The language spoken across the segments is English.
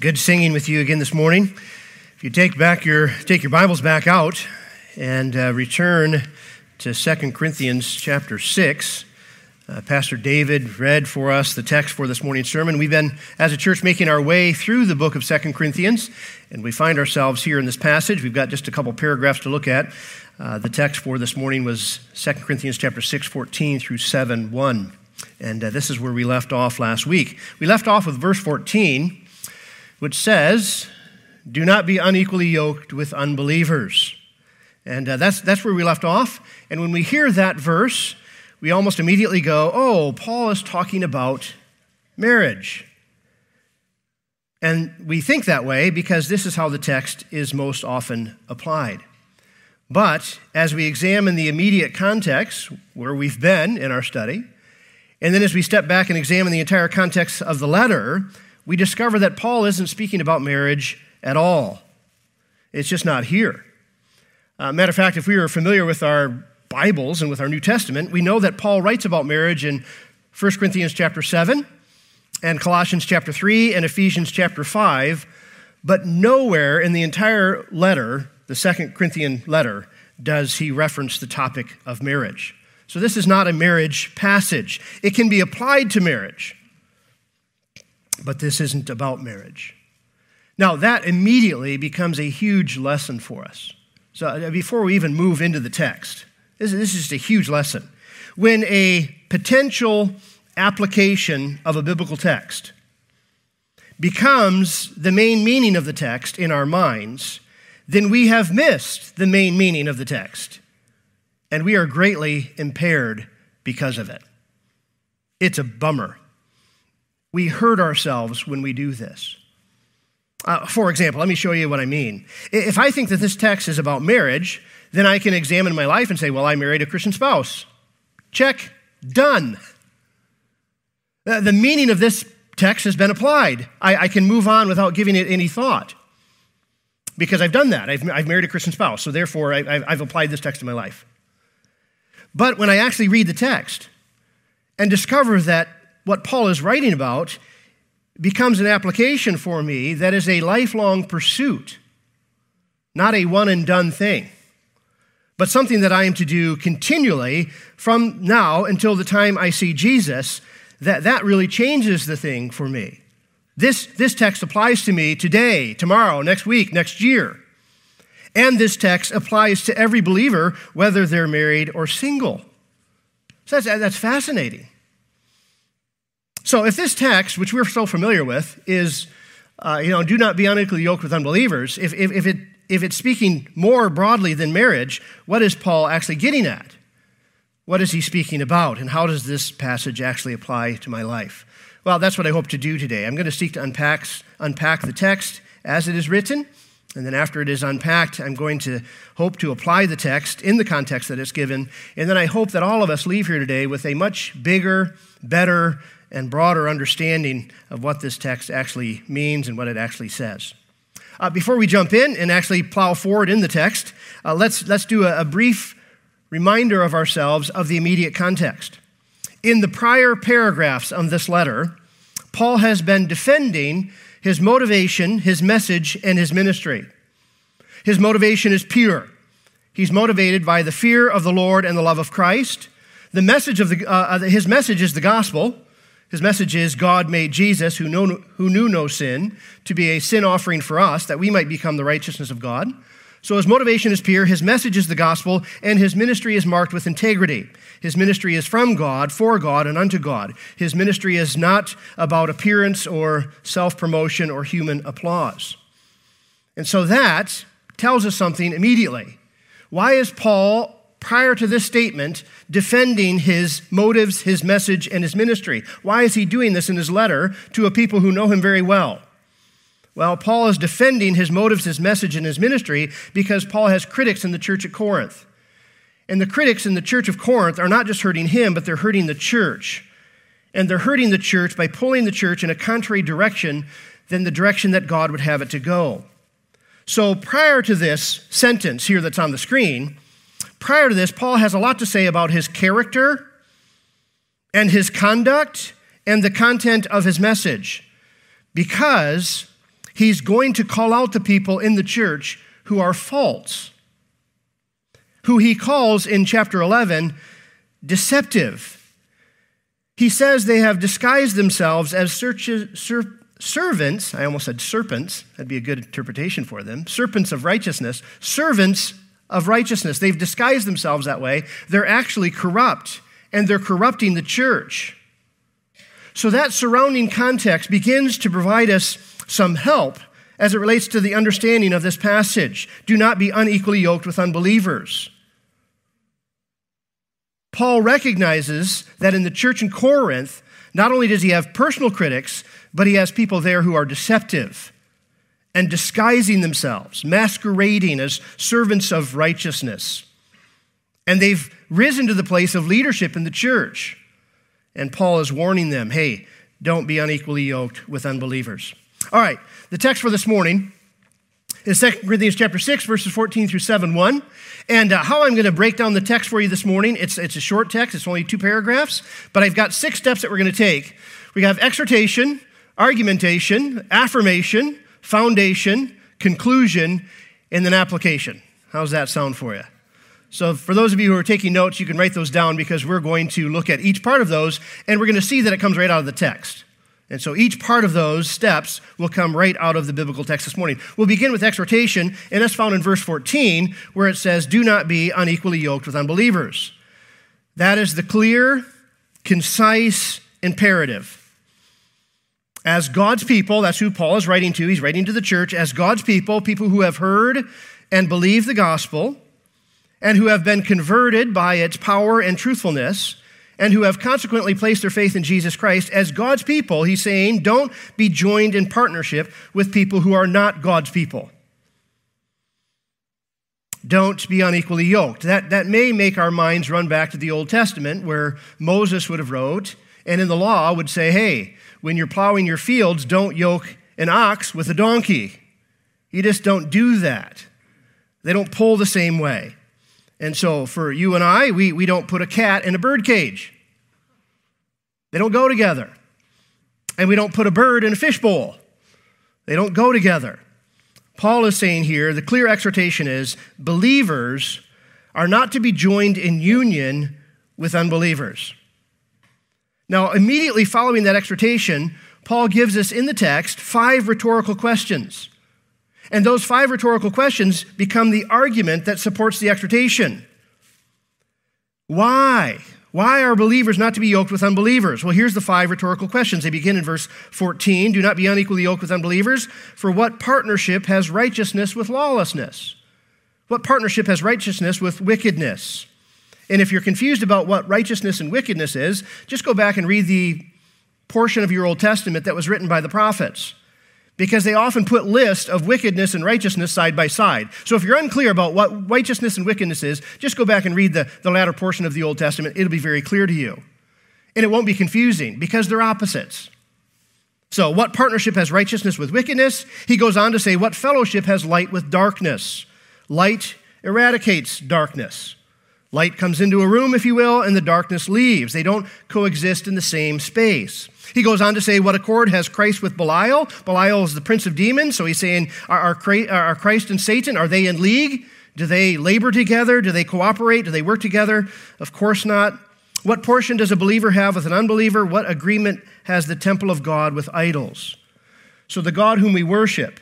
Good singing with you again this morning. If you take back your take your Bibles back out and uh, return to 2 Corinthians chapter 6, uh, Pastor David read for us the text for this morning's sermon. We've been, as a church, making our way through the book of 2 Corinthians, and we find ourselves here in this passage. We've got just a couple paragraphs to look at. Uh, the text for this morning was 2 Corinthians chapter 6, 14 through 7, 1. And uh, this is where we left off last week. We left off with verse 14 which says, Do not be unequally yoked with unbelievers. And uh, that's, that's where we left off. And when we hear that verse, we almost immediately go, Oh, Paul is talking about marriage. And we think that way because this is how the text is most often applied. But as we examine the immediate context where we've been in our study, and then as we step back and examine the entire context of the letter, we discover that Paul isn't speaking about marriage at all. It's just not here. Uh, matter of fact, if we are familiar with our Bibles and with our New Testament, we know that Paul writes about marriage in 1 Corinthians chapter 7 and Colossians chapter 3 and Ephesians chapter 5, but nowhere in the entire letter, the second Corinthian letter, does he reference the topic of marriage. So this is not a marriage passage. It can be applied to marriage. But this isn't about marriage. Now, that immediately becomes a huge lesson for us. So, uh, before we even move into the text, this is just a huge lesson. When a potential application of a biblical text becomes the main meaning of the text in our minds, then we have missed the main meaning of the text. And we are greatly impaired because of it. It's a bummer. We hurt ourselves when we do this. Uh, for example, let me show you what I mean. If I think that this text is about marriage, then I can examine my life and say, well, I married a Christian spouse. Check, done. Uh, the meaning of this text has been applied. I, I, can move on without giving it any thought because I've done that. I've, I've married a Christian spouse, so therefore I, I've applied this text to my life. But when I actually read the text and discover that what Paul is writing about becomes an application for me that is a lifelong pursuit, not a one and done thing, but something that I am to do continually from now until the time I see Jesus, that that really changes the thing for me. This, this text applies to me today, tomorrow, next week, next year. And this text applies to every believer, whether they're married or single. So that's, that's fascinating. So if this text, which we're so familiar with, is, uh, you know, do not be unequally yoked with unbelievers, if, if, if, it, if it's speaking more broadly than marriage, what is Paul actually getting at? What is he speaking about? And how does this passage actually apply to my life? Well, that's what I hope to do today. I'm going to seek to unpack, unpack the text as it is written. And then after it is unpacked, I'm going to hope to apply the text in the context that it's given. And then I hope that all of us leave here today with a much bigger, better, and broader understanding of what this text actually means and what it actually says. Uh, before we jump in and actually plow forward in the text, uh, let's, let's do a, a brief reminder of ourselves of the immediate context. In the prior paragraphs of this letter, Paul has been defending his motivation, his message, and his ministry. His motivation is pure. He's motivated by the fear of the Lord and the love of Christ. The message of the, uh, uh his message is the gospel. His message is God made Jesus, who, know, who knew no sin, to be a sin offering for us, that we might become the righteousness of God. So his motivation is pure, his message is the gospel, and his ministry is marked with integrity. His ministry is from God, for God, and unto God. His ministry is not about appearance or self promotion or human applause. And so that tells us something immediately. Why is Paul prior to this statement defending his motives, his message, and his ministry. Why is he doing this in his letter to a people who know him very well? Well, Paul is defending his motives, his message, and his ministry because Paul has critics in the church at Corinth. And the critics in the church of Corinth are not just hurting him, but they're hurting the church. And they're hurting the church by pulling the church in a contrary direction than the direction that God would have it to go. So prior to this sentence here that's on the screen, prior to this, Paul has a lot to say about his character and his conduct and the content of his message because he's going to call out the people in the church who are false, who he calls in chapter 11 deceptive. He says they have disguised themselves as searches, ser- servants. I almost said serpents. That'd be a good interpretation for them. Serpents of righteousness, servants of righteousness. They've disguised themselves that way. They're actually corrupt, and they're corrupting the church. So that surrounding context begins to provide us some help as it relates to the understanding of this passage. Do not be unequally yoked with unbelievers. Paul recognizes that in the church in Corinth, not only does he have personal critics, but he has people there who are deceptive and disguising themselves, masquerading as servants of righteousness. And they've risen to the place of leadership in the church. And Paul is warning them hey, don't be unequally yoked with unbelievers. All right, the text for this morning is 2 Corinthians chapter 6, verses 14 through 7 1. And uh, how I'm going to break down the text for you this morning, it's, it's a short text, it's only two paragraphs, but I've got six steps that we're going to take. We have exhortation, argumentation, affirmation, foundation, conclusion, and then application. How's that sound for you? So, for those of you who are taking notes, you can write those down because we're going to look at each part of those and we're going to see that it comes right out of the text. And so each part of those steps will come right out of the biblical text this morning. We'll begin with exhortation, and that's found in verse 14, where it says, Do not be unequally yoked with unbelievers. That is the clear, concise imperative. As God's people, that's who Paul is writing to, he's writing to the church, as God's people, people who have heard and believed the gospel, and who have been converted by its power and truthfulness and who have consequently placed their faith in Jesus Christ, as God's people, he's saying, don't be joined in partnership with people who are not God's people. Don't be unequally yoked. That, that may make our minds run back to the Old Testament where Moses would have wrote, and in the law would say, hey, when you're plowing your fields, don't yoke an ox with a donkey. You just don't do that. They don't pull the same way. And so for you and I, we, we don't put a cat in a bird cage. They don't go together. And we don't put a bird in a fishbowl. They don't go together. Paul is saying here the clear exhortation is believers are not to be joined in union with unbelievers. Now, immediately following that exhortation, Paul gives us in the text five rhetorical questions. And those five rhetorical questions become the argument that supports the exhortation. Why? Why are believers not to be yoked with unbelievers? Well, here's the five rhetorical questions. They begin in verse 14 Do not be unequally yoked with unbelievers, for what partnership has righteousness with lawlessness? What partnership has righteousness with wickedness? And if you're confused about what righteousness and wickedness is, just go back and read the portion of your Old Testament that was written by the prophets because they often put lists of wickedness and righteousness side by side. So if you're unclear about what righteousness and wickedness is, just go back and read the, the latter portion of the Old Testament. It'll be very clear to you. And it won't be confusing because they're opposites. So, what partnership has righteousness with wickedness? He goes on to say, What fellowship has light with darkness? Light eradicates darkness. Light comes into a room, if you will, and the darkness leaves. They don't coexist in the same space. He goes on to say, What accord has Christ with Belial? Belial is the prince of demons. So he's saying, Are, Christ and Satan, are they in league? Do they labor together? Do they cooperate? Do they work together? Of course not. What portion does a believer have with an unbeliever? What agreement has the temple of God with idols? So the God whom we worship,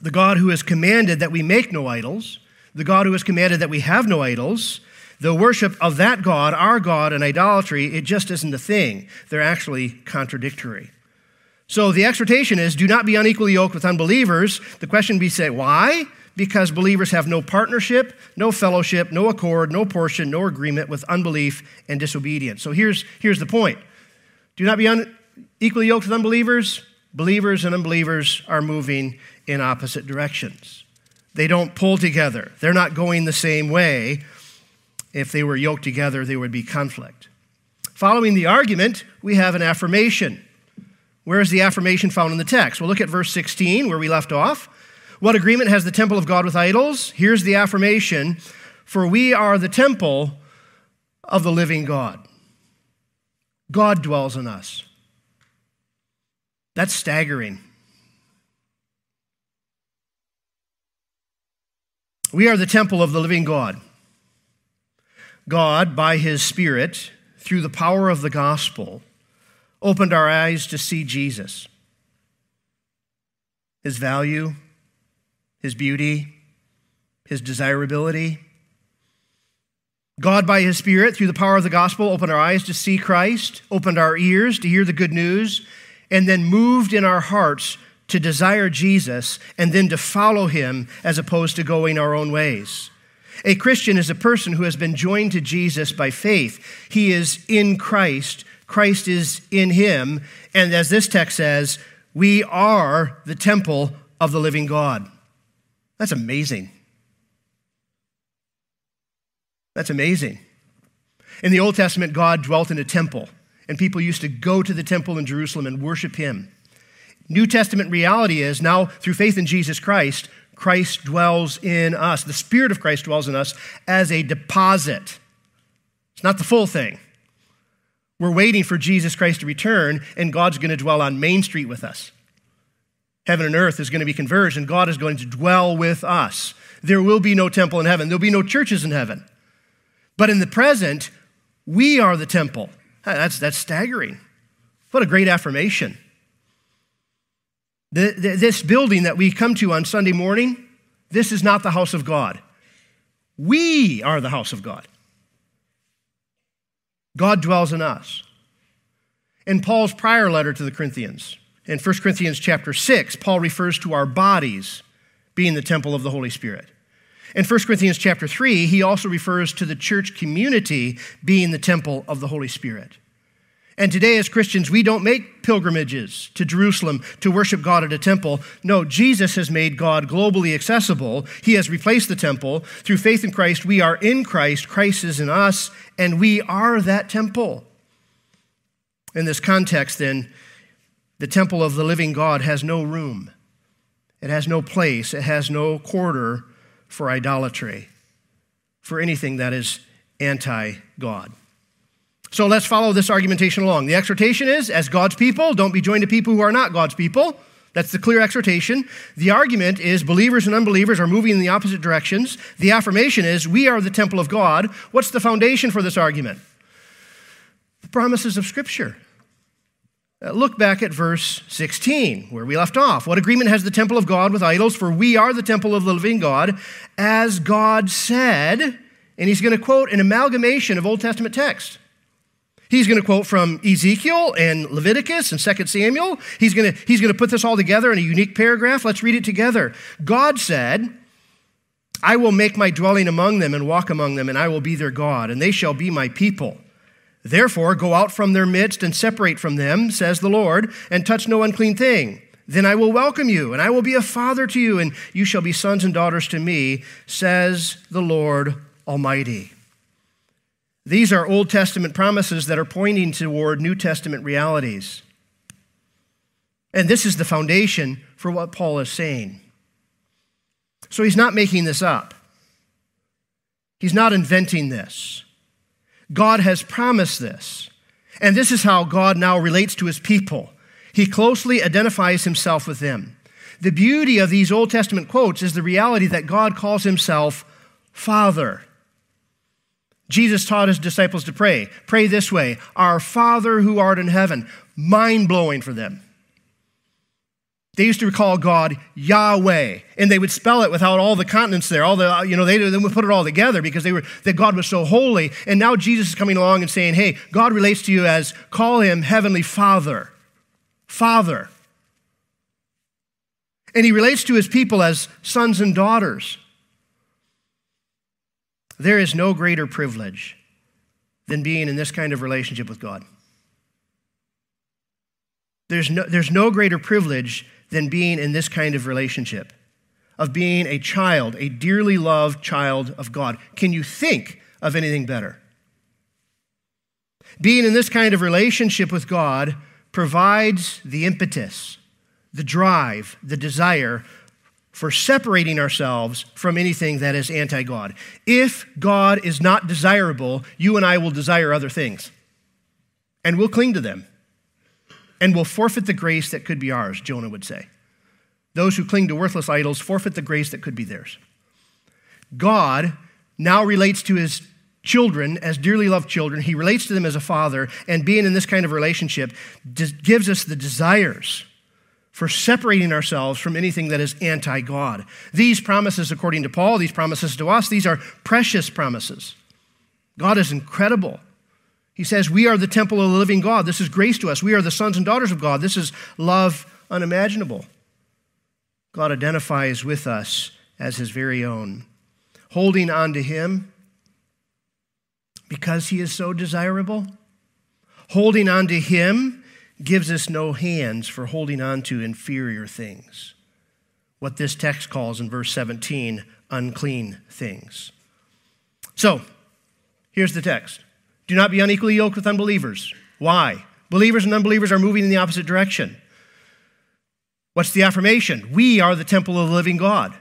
the God who has commanded that we make no idols, the God who has commanded that we have no idols, the worship of that God, our God, and idolatry, it just isn't a thing. They're actually contradictory. So the exhortation is do not be unequally yoked with unbelievers. The question be say, why? Because believers have no partnership, no fellowship, no accord, no portion, no agreement with unbelief and disobedience. So here's, here's the point do not be un- equally yoked with unbelievers. Believers and unbelievers are moving in opposite directions. They don't pull together, they're not going the same way. If they were yoked together, there would be conflict. Following the argument, we have an affirmation. Where is the affirmation found in the text? Well, look at verse 16, where we left off. What agreement has the temple of God with idols? Here's the affirmation For we are the temple of the living God. God dwells in us. That's staggering. We are the temple of the living God. God, by his Spirit, through the power of the gospel, opened our eyes to see Jesus, his value, his beauty, his desirability. God, by his Spirit, through the power of the gospel, opened our eyes to see Christ, opened our ears to hear the good news, and then moved in our hearts to desire Jesus and then to follow him as opposed to going our own ways. A Christian is a person who has been joined to Jesus by faith. He is in Christ, Christ is in him, and as this text says, we are the temple of the living God. That's amazing. That's amazing. In the Old Testament, God dwelt in a temple, and people used to go to the temple in Jerusalem and worship him. New Testament reality is now, through faith in Jesus Christ, Christ dwells in us. The Spirit of Christ dwells in us as a deposit. It's not the full thing. We're waiting for Jesus Christ to return, and God's going to dwell on Main Street with us. Heaven and earth is going to be converged, and God is going to dwell with us. There will be no temple in heaven, there'll be no churches in heaven. But in the present, we are the temple. That's, that's staggering. What a great affirmation. The, the, this building that we come to on Sunday morning, this is not the house of God. We are the house of God. God dwells in us. In Paul's prior letter to the Corinthians, in 1 Corinthians chapter 6, Paul refers to our bodies being the temple of the Holy Spirit. In 1 Corinthians chapter 3, he also refers to the church community being the temple of the Holy Spirit. And today, as Christians, we don't make pilgrimages to Jerusalem to worship God at a temple. No, Jesus has made God globally accessible. He has replaced the temple. Through faith in Christ, we are in Christ. Christ is in us, and we are that temple. In this context, then, the temple of the living God has no room, it has no place, it has no quarter for idolatry, for anything that is anti God. So let's follow this argumentation along. The exhortation is, as God's people, don't be joined to people who are not God's people. That's the clear exhortation. The argument is believers and unbelievers are moving in the opposite directions. The affirmation is we are the temple of God. What's the foundation for this argument? The promises of Scripture. Uh, look back at verse 16, where we left off. What agreement has the temple of God with idols? For we are the temple of the living God, as God said. And he's going to quote an amalgamation of Old Testament text. He's going to quote from Ezekiel and Leviticus and 2 Samuel. He's going, to, he's going to put this all together in a unique paragraph. Let's read it together. God said, I will make my dwelling among them and walk among them, and I will be their God, and they shall be my people. Therefore, go out from their midst and separate from them, says the Lord, and touch no unclean thing. Then I will welcome you, and I will be a father to you, and you shall be sons and daughters to me, says the Lord Almighty. These are Old Testament promises that are pointing toward New Testament realities. And this is the foundation for what Paul is saying. So he's not making this up, he's not inventing this. God has promised this. And this is how God now relates to his people. He closely identifies himself with them. The beauty of these Old Testament quotes is the reality that God calls himself Father. Jesus taught his disciples to pray. Pray this way Our Father who art in heaven. Mind blowing for them. They used to call God Yahweh, and they would spell it without all the continents there. All the, uh, you know, they, they would put it all together because they were that God was so holy. And now Jesus is coming along and saying, "Hey, God relates to you as call Him Heavenly Father, Father." And He relates to His people as sons and daughters. There is no greater privilege than being in this kind of relationship with God. There's no, there's no greater privilege than being in this kind of relationship, of being a child, a dearly loved child of God. Can you think of anything better? Being in this kind of relationship with God provides the impetus, the drive, the desire for separating ourselves from anything that is anti God. If God is not desirable, you and I will desire other things, and we'll cling to them, and we'll forfeit the grace that could be ours, Jonah would say. Those who cling to worthless idols forfeit the grace that could be theirs. God now relates to his children as dearly loved children. He relates to them as a father, and being in this kind of relationship gives us the desires for separating ourselves from anything that is anti God. These promises, according to Paul, these promises to us, these are precious promises. God is incredible. He says, We are the temple of the living God. This is grace to us. We are the sons and daughters of God. This is love unimaginable. God identifies with us as his very own, holding on to him because he is so desirable. Holding on to him gives us no hands for holding on to inferior things. What this text calls in verse 17 unclean things. So, here's the text Do not be unequally yoked with unbelievers. Why? Believers and unbelievers are moving in the opposite direction. What's the affirmation? We are the temple of the living God.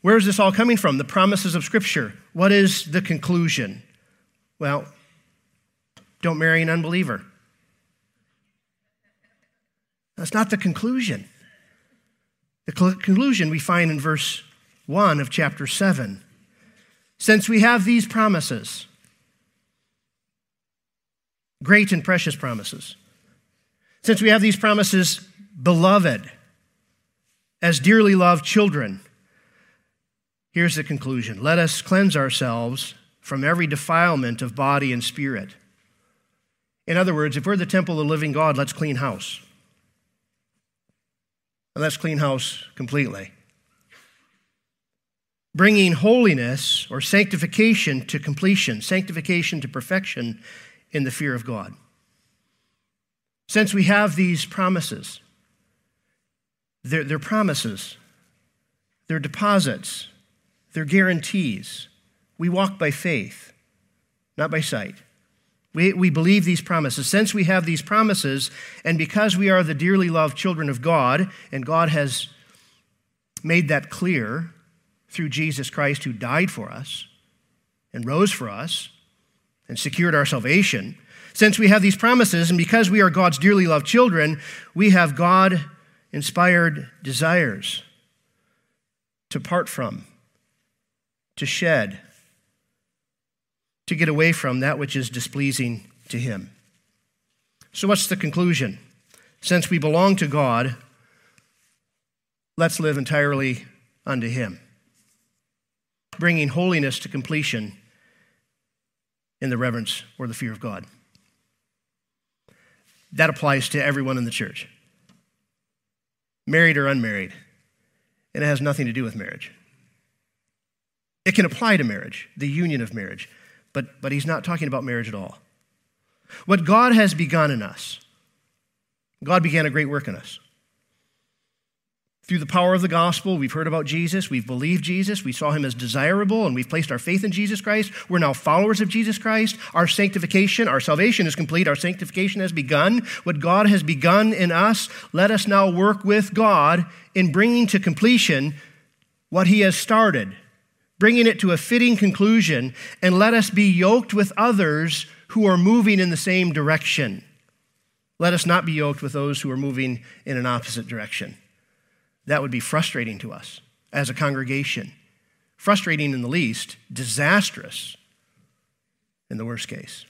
Where is this all coming from? The promises of Scripture. What is the conclusion? Well, don't marry an unbeliever. That's not the conclusion. The conclusion we find in verse 1 of chapter 7. Since we have these promises, great and precious promises, since we have these promises, beloved, as dearly loved children, here's the conclusion let us cleanse ourselves from every defilement of body and spirit. In other words, if we're the temple of the living God, let's clean house. And let's clean house completely. Bringing holiness or sanctification to completion, sanctification to perfection in the fear of God. Since we have these promises, they're, they're promises, they're deposits, they're guarantees. We walk by faith, not by sight. We, we believe these promises. Since we have these promises, and because we are the dearly loved children of God, and God has made that clear through Jesus Christ, who died for us and rose for us and secured our salvation, since we have these promises, and because we are God's dearly loved children, we have God inspired desires to part from, to shed, to get away from that which is displeasing to Him. So, what's the conclusion? Since we belong to God, let's live entirely unto Him, bringing holiness to completion in the reverence or the fear of God. That applies to everyone in the church, married or unmarried, and it has nothing to do with marriage. It can apply to marriage, the union of marriage but, but he's not talking about marriage at all. What God has begun in us, God began a great work in us. Through the power of the gospel, we've heard about Jesus, we've believed Jesus, we saw him as desirable, and we've placed our faith in Jesus Christ. We're now followers of Jesus Christ. Our sanctification, our salvation is complete, our sanctification has begun. What God has begun in us, let us now work with God in bringing to completion what he has started bringing it to a fitting conclusion, and let us be yoked with others who are moving in the same direction. Let us not be yoked with those who are moving in an opposite direction. That would be frustrating to us as a congregation. Frustrating in the least, disastrous in the worst case.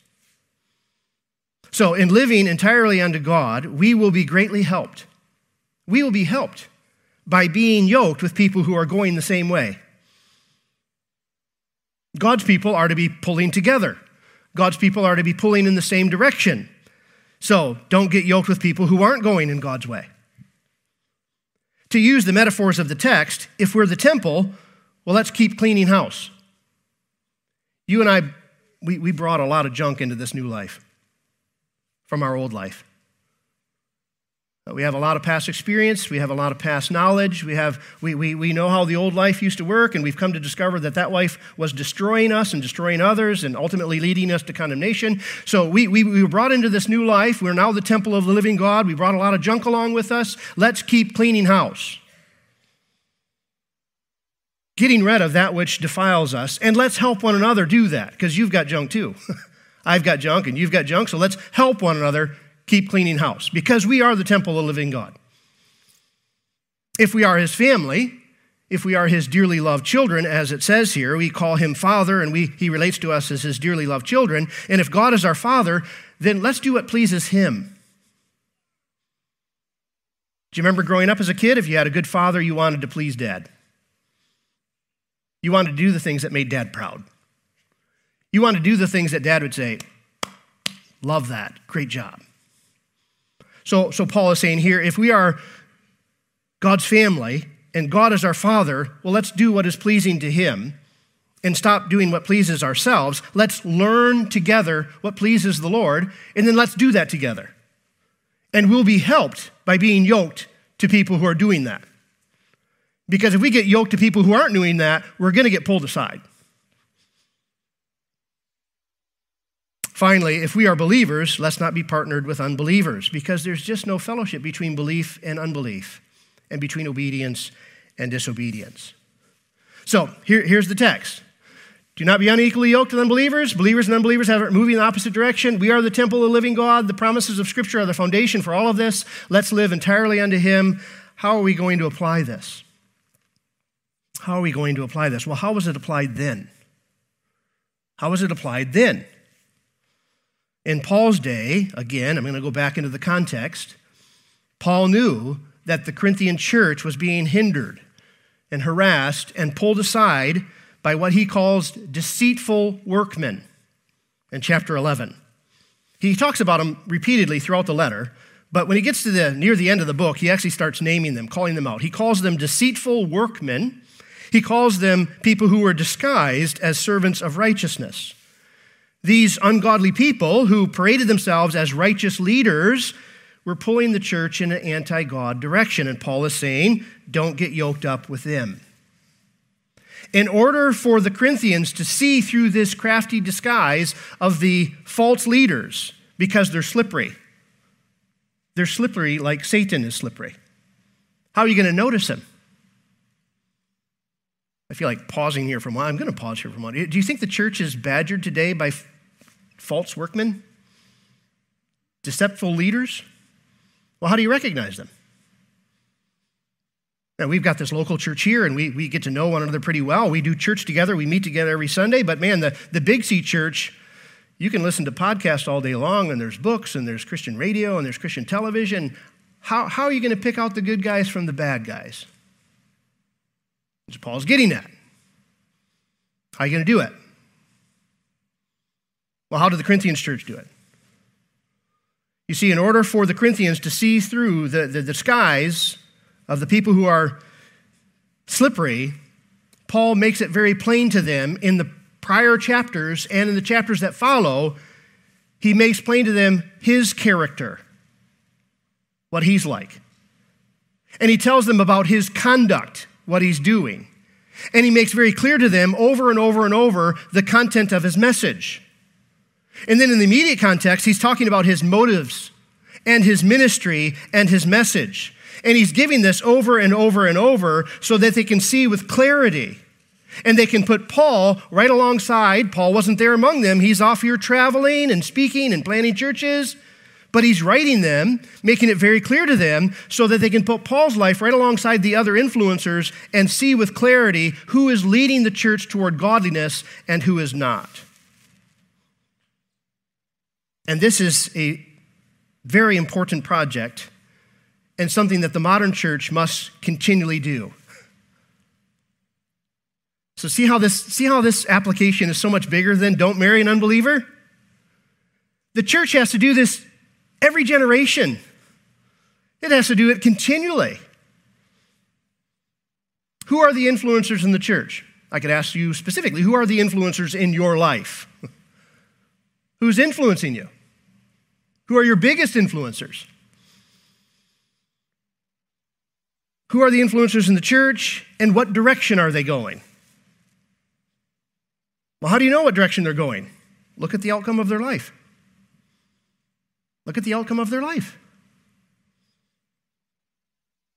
So, in living entirely unto God, we will be greatly helped. We will be helped by being yoked with people who are going the same way. God's people are to be pulling together. God's people are to be pulling in the same direction. So don't get yoked with people who aren't going in God's way. To use the metaphors of the text, if we're the temple, well, let's keep cleaning house. You and I, we, we brought a lot of junk into this new life from our old life. We have a lot of past experience. We have a lot of past knowledge. We, have, we, we, we know how the old life used to work, and we've come to discover that that life was destroying us and destroying others and ultimately leading us to condemnation. So we, we, we were brought into this new life. We're now the temple of the living God. We brought a lot of junk along with us. Let's keep cleaning house. Getting rid of that which defiles us, and let's help one another do that, because you've got junk too. I've got junk, and you've got junk, so let's help one another keep cleaning house because we are the temple of the living God. If we are his family, if we are his dearly loved children, as it says here, we call him Father and we, he relates to us as his dearly loved children. And if God is our Father, then let's do what pleases him. Do you remember growing up as a kid? If you had a good father, you wanted to please dad. You wanted to do the things that made dad proud. You wanted to do the things that dad would say, Love that. Great job. So, so Paul is saying here if we are God's family and God is our Father, well, let's do what is pleasing to Him and stop doing what pleases ourselves. Let's learn together what pleases the Lord, and then let's do that together. And we'll be helped by being yoked to people who are doing that. Because if we get yoked to people who aren't doing that, we're going to get pulled aside. Finally, if we are believers, let's not be partnered with unbelievers because there's just no fellowship between belief and unbelief and between obedience and disobedience. So here, here's the text. Do not be unequally yoked with unbelievers. Believers and unbelievers have moving in the opposite direction. We are the temple of the living God. The promises of Scripture are the foundation for all of this. Let's live entirely unto Him. How are we going to apply this? How are we going to apply this? Well, how was it applied then? How was it applied then? In Paul's day, again, I'm going to go back into the context, Paul knew that the Corinthian church was being hindered and harassed and pulled aside by what he calls deceitful workmen in chapter 11. He talks about them repeatedly throughout the letter, but when he gets to the near the end of the book, he actually starts naming them, calling them out. He calls them deceitful workmen. He calls them people who were disguised as servants of righteousness. These ungodly people who paraded themselves as righteous leaders were pulling the church in an anti God direction. And Paul is saying, don't get yoked up with them. In order for the Corinthians to see through this crafty disguise of the false leaders, because they're slippery, they're slippery like Satan is slippery. How are you going to notice them? I feel like pausing here for a moment. I'm going to pause here for a moment. Do you think the church is badgered today by false workmen? Deceptive leaders? Well, how do you recognize them? Now, we've got this local church here, and we, we get to know one another pretty well. We do church together, we meet together every Sunday, but man, the, the Big C church, you can listen to podcasts all day long, and there's books, and there's Christian radio, and there's Christian television. How, how are you going to pick out the good guys from the bad guys? That's Paul's getting at. How are you going to do it? Well, how did the Corinthians church do it? You see, in order for the Corinthians to see through the, the disguise of the people who are slippery, Paul makes it very plain to them in the prior chapters and in the chapters that follow. He makes plain to them his character, what he's like. And he tells them about his conduct, what he's doing. And he makes very clear to them over and over and over the content of his message. And then in the immediate context, he's talking about his motives and his ministry and his message. And he's giving this over and over and over so that they can see with clarity. And they can put Paul right alongside. Paul wasn't there among them. He's off here traveling and speaking and planting churches. But he's writing them, making it very clear to them so that they can put Paul's life right alongside the other influencers and see with clarity who is leading the church toward godliness and who is not. And this is a very important project and something that the modern church must continually do. So see how this see how this application is so much bigger than don't marry an unbeliever? The church has to do this every generation. It has to do it continually. Who are the influencers in the church? I could ask you specifically, who are the influencers in your life? Who's influencing you? Who are your biggest influencers? Who are the influencers in the church and what direction are they going? Well, how do you know what direction they're going? Look at the outcome of their life. Look at the outcome of their life.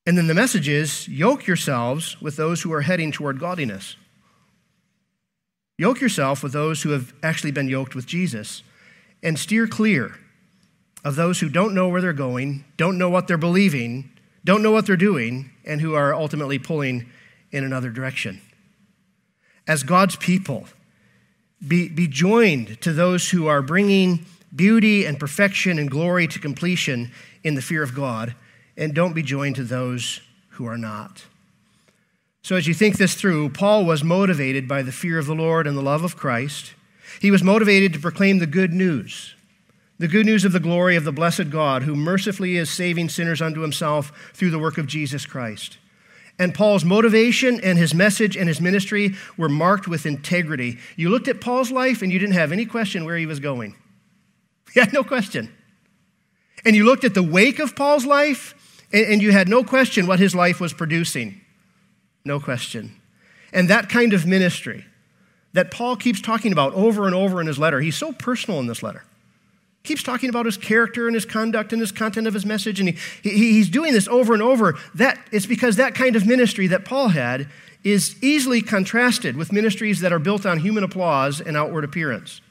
And then the message is yoke yourselves with those who are heading toward godliness. Yoke yourself with those who have actually been yoked with Jesus and steer clear of those who don't know where they're going, don't know what they're believing, don't know what they're doing, and who are ultimately pulling in another direction. As God's people, be, be joined to those who are bringing beauty and perfection and glory to completion in the fear of God, and don't be joined to those who are not. So, as you think this through, Paul was motivated by the fear of the Lord and the love of Christ. He was motivated to proclaim the good news, the good news of the glory of the blessed God, who mercifully is saving sinners unto himself through the work of Jesus Christ. And Paul's motivation and his message and his ministry were marked with integrity. You looked at Paul's life and you didn't have any question where he was going. Had no question. And you looked at the wake of Paul's life and you had no question what his life was producing. No question. And that kind of ministry that Paul keeps talking about over and over in his letter, he's so personal in this letter keeps talking about his character and his conduct and his content of his message, and he, he, he's doing this over and over. That it's because that kind of ministry that Paul had is easily contrasted with ministries that are built on human applause and outward appearance.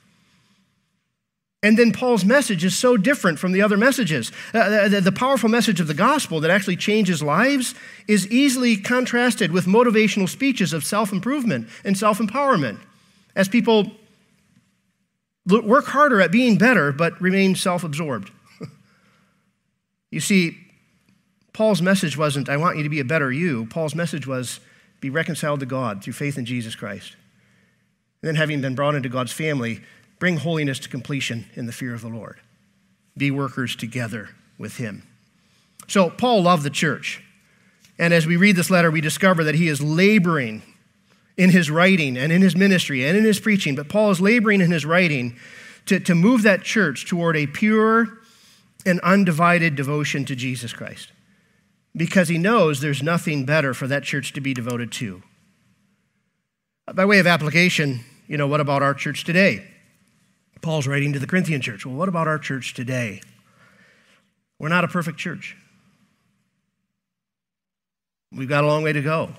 And then Paul's message is so different from the other messages. Uh, the, the, powerful message of the gospel that actually changes lives is easily contrasted with motivational speeches of self improvement and self empowerment as people work harder at being better, but remain self absorbed. you see, Paul's message wasn't, I want you to be a better you. Paul's message was, be reconciled to God through faith in Jesus Christ. And then, having been brought into God's family, bring holiness to completion in the fear of the Lord. Be workers together with Him. So, Paul loved the church. And as we read this letter, we discover that he is laboring in his writing and in his ministry and in his preaching, but Paul is laboring in his writing to, to move that church toward a pure and undivided devotion to Jesus Christ because he knows there's nothing better for that church to be devoted to. By way of application, you know, what about our church today? Paul's writing to the Corinthian church. Well, what about our church today? We're not a perfect church. We've got a long way to go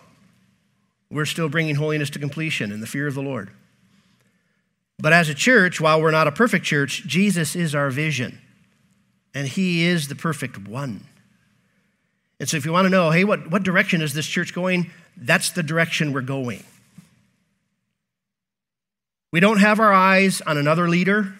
we're still bringing holiness to completion in the fear of the Lord. But as a church, while we're not a perfect church, Jesus is our vision, and He is the perfect one. And so, if you want to know, hey, what, what direction is this church going? That's the direction we're going. We don't have our eyes on another leader.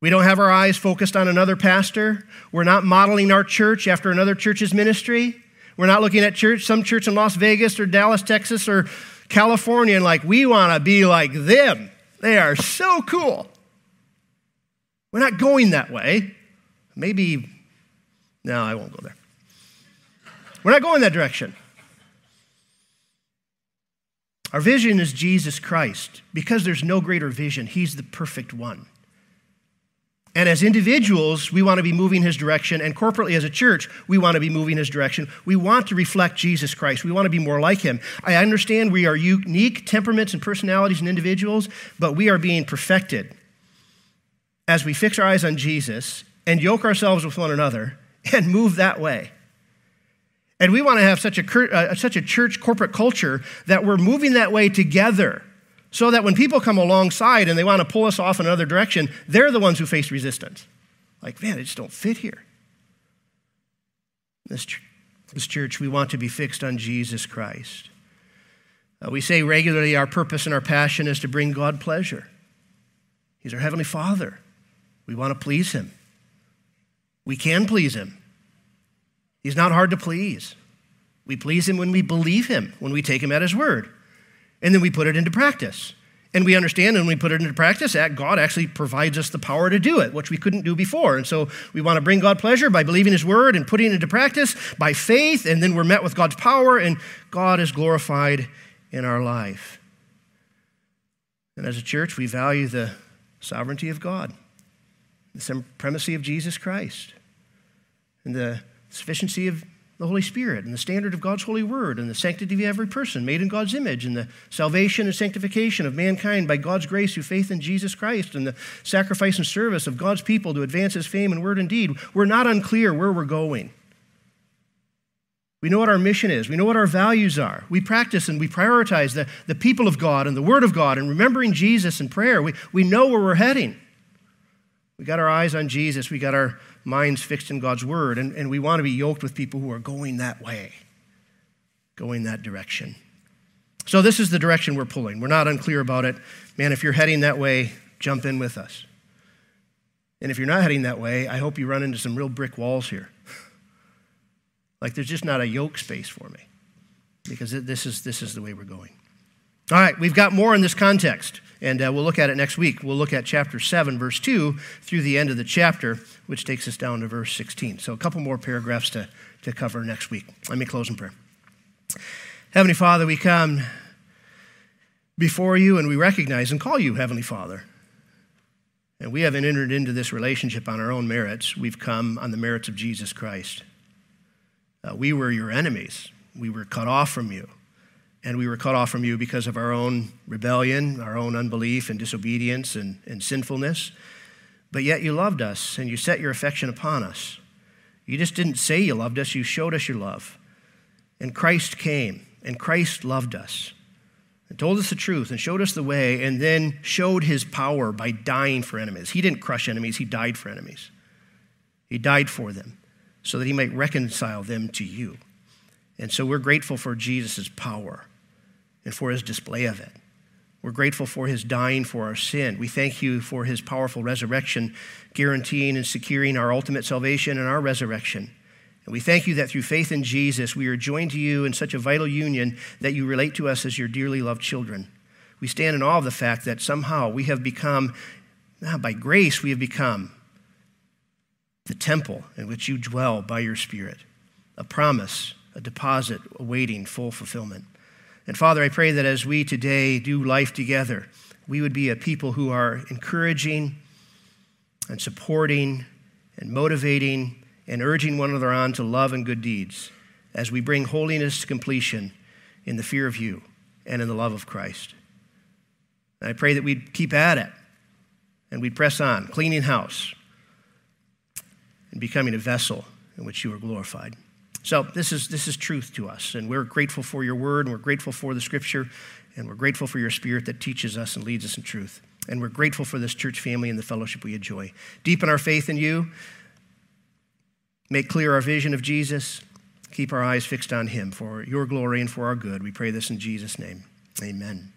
We don't have our eyes focused on another pastor. We're not modeling our church after another church's ministry. We're not looking at church, some church in Las Vegas or Dallas, Texas or California, and like, we want to be like them. They are so cool. We're not going that way. Maybe, no, I won't go there. We're not going that direction. Our vision is Jesus Christ. Because there's no greater vision, He's the perfect one. And as individuals, we want to be moving his direction. And corporately, as a church, we want to be moving his direction. We want to reflect Jesus Christ. We want to be more like him. I understand we are unique temperaments and personalities and individuals, but we are being perfected as we fix our eyes on Jesus and yoke ourselves with one another and move that way. And we want to have such a, uh, such a church corporate culture that we're moving that way together so that when people come alongside and they want to pull us off in another direction, they're the ones who face resistance. Like, man, I just don't fit here. This, this church, we want to be fixed on Jesus Christ. Uh, we say regularly our purpose and our passion is to bring God pleasure. He's our Heavenly Father. We want to please Him. We can please Him. He's not hard to please. We please Him when we believe Him, when we take Him at His word and then we put it into practice. And we understand and we put it into practice that God actually provides us the power to do it, which we couldn't do before. And so we want to bring God pleasure by believing His word and putting it into practice by faith, and then we're met with God's power, and God is glorified in our life. And as a church, we value the sovereignty of God, the supremacy of Jesus Christ, and the sufficiency of the Holy Spirit and the standard of God's holy word and the sanctity of every person made in God's image and the salvation and sanctification of mankind by God's grace through faith in Jesus Christ and the sacrifice and service of God's people to advance his fame and word and deed. We're not unclear where we're going. We know what our mission is. We know what our values are. We practice and we prioritize the, the people of God and the Word of God and remembering Jesus and prayer. We, we know where we're heading. We got our eyes on Jesus. We got our minds fixed in God's word, and, and we want to be yoked with people who are going that way. going that direction. So, this is the direction we're pulling. We're not unclear about it. Man, if you're heading that way, jump in with us. And if you're not heading that way, I hope you run into some real brick walls here. like there's just not a yoke space for me because this is, this is the way we're going. All right, we've got more in this context, and uh, we'll look at it next week. We'll look at chapter 7, verse 2, through the end of the chapter, which takes us down to verse 16. So, a couple more paragraphs to, to cover next week. Let me close in prayer. Heavenly Father, we come before you and we recognize and call you Heavenly Father. And we haven't entered into this relationship on our own merits. We've come on the merits of Jesus Christ. Uh, we were your enemies. We were cut off from you. And we were cut off from you because of our own rebellion, our own unbelief and disobedience and, and sinfulness. But yet you loved us and you set your affection upon us. You just didn't say you loved us, you showed us your love. And Christ came, and Christ loved us and told us the truth and showed us the way, and then showed his power by dying for enemies. He didn't crush enemies, he died for enemies. He died for them so that he might reconcile them to you. And so we're grateful for Jesus' power and for his display of it. We're grateful for his dying for our sin. We thank you for his powerful resurrection, guaranteeing and securing our ultimate salvation and our resurrection. And we thank you that through faith in Jesus, we are joined to you in such a vital union that you relate to us as your dearly loved children. We stand in awe of the fact that somehow we have become, ah, by grace, we have become the temple in which you dwell by your Spirit, a promise, a deposit awaiting full fulfillment. And Father, I pray that as we today do life together, we would be a people who are encouraging and supporting and motivating and urging one another on to love and good deeds as we bring holiness to completion in the fear of you and in the love of Christ. And I pray that we'd keep at it and we'd press on, cleaning house and becoming a vessel in which you are glorified. So this is, this is truth to us, and we're grateful for your word, and we're grateful for the scripture, and we're grateful for your spirit that teaches us and leads us in truth. And we're grateful for this church family and the fellowship we enjoy. Deepen our faith in you, make clear our vision of Jesus, keep our eyes fixed on him for your glory and for our good. We pray this in Jesus' name. Amen.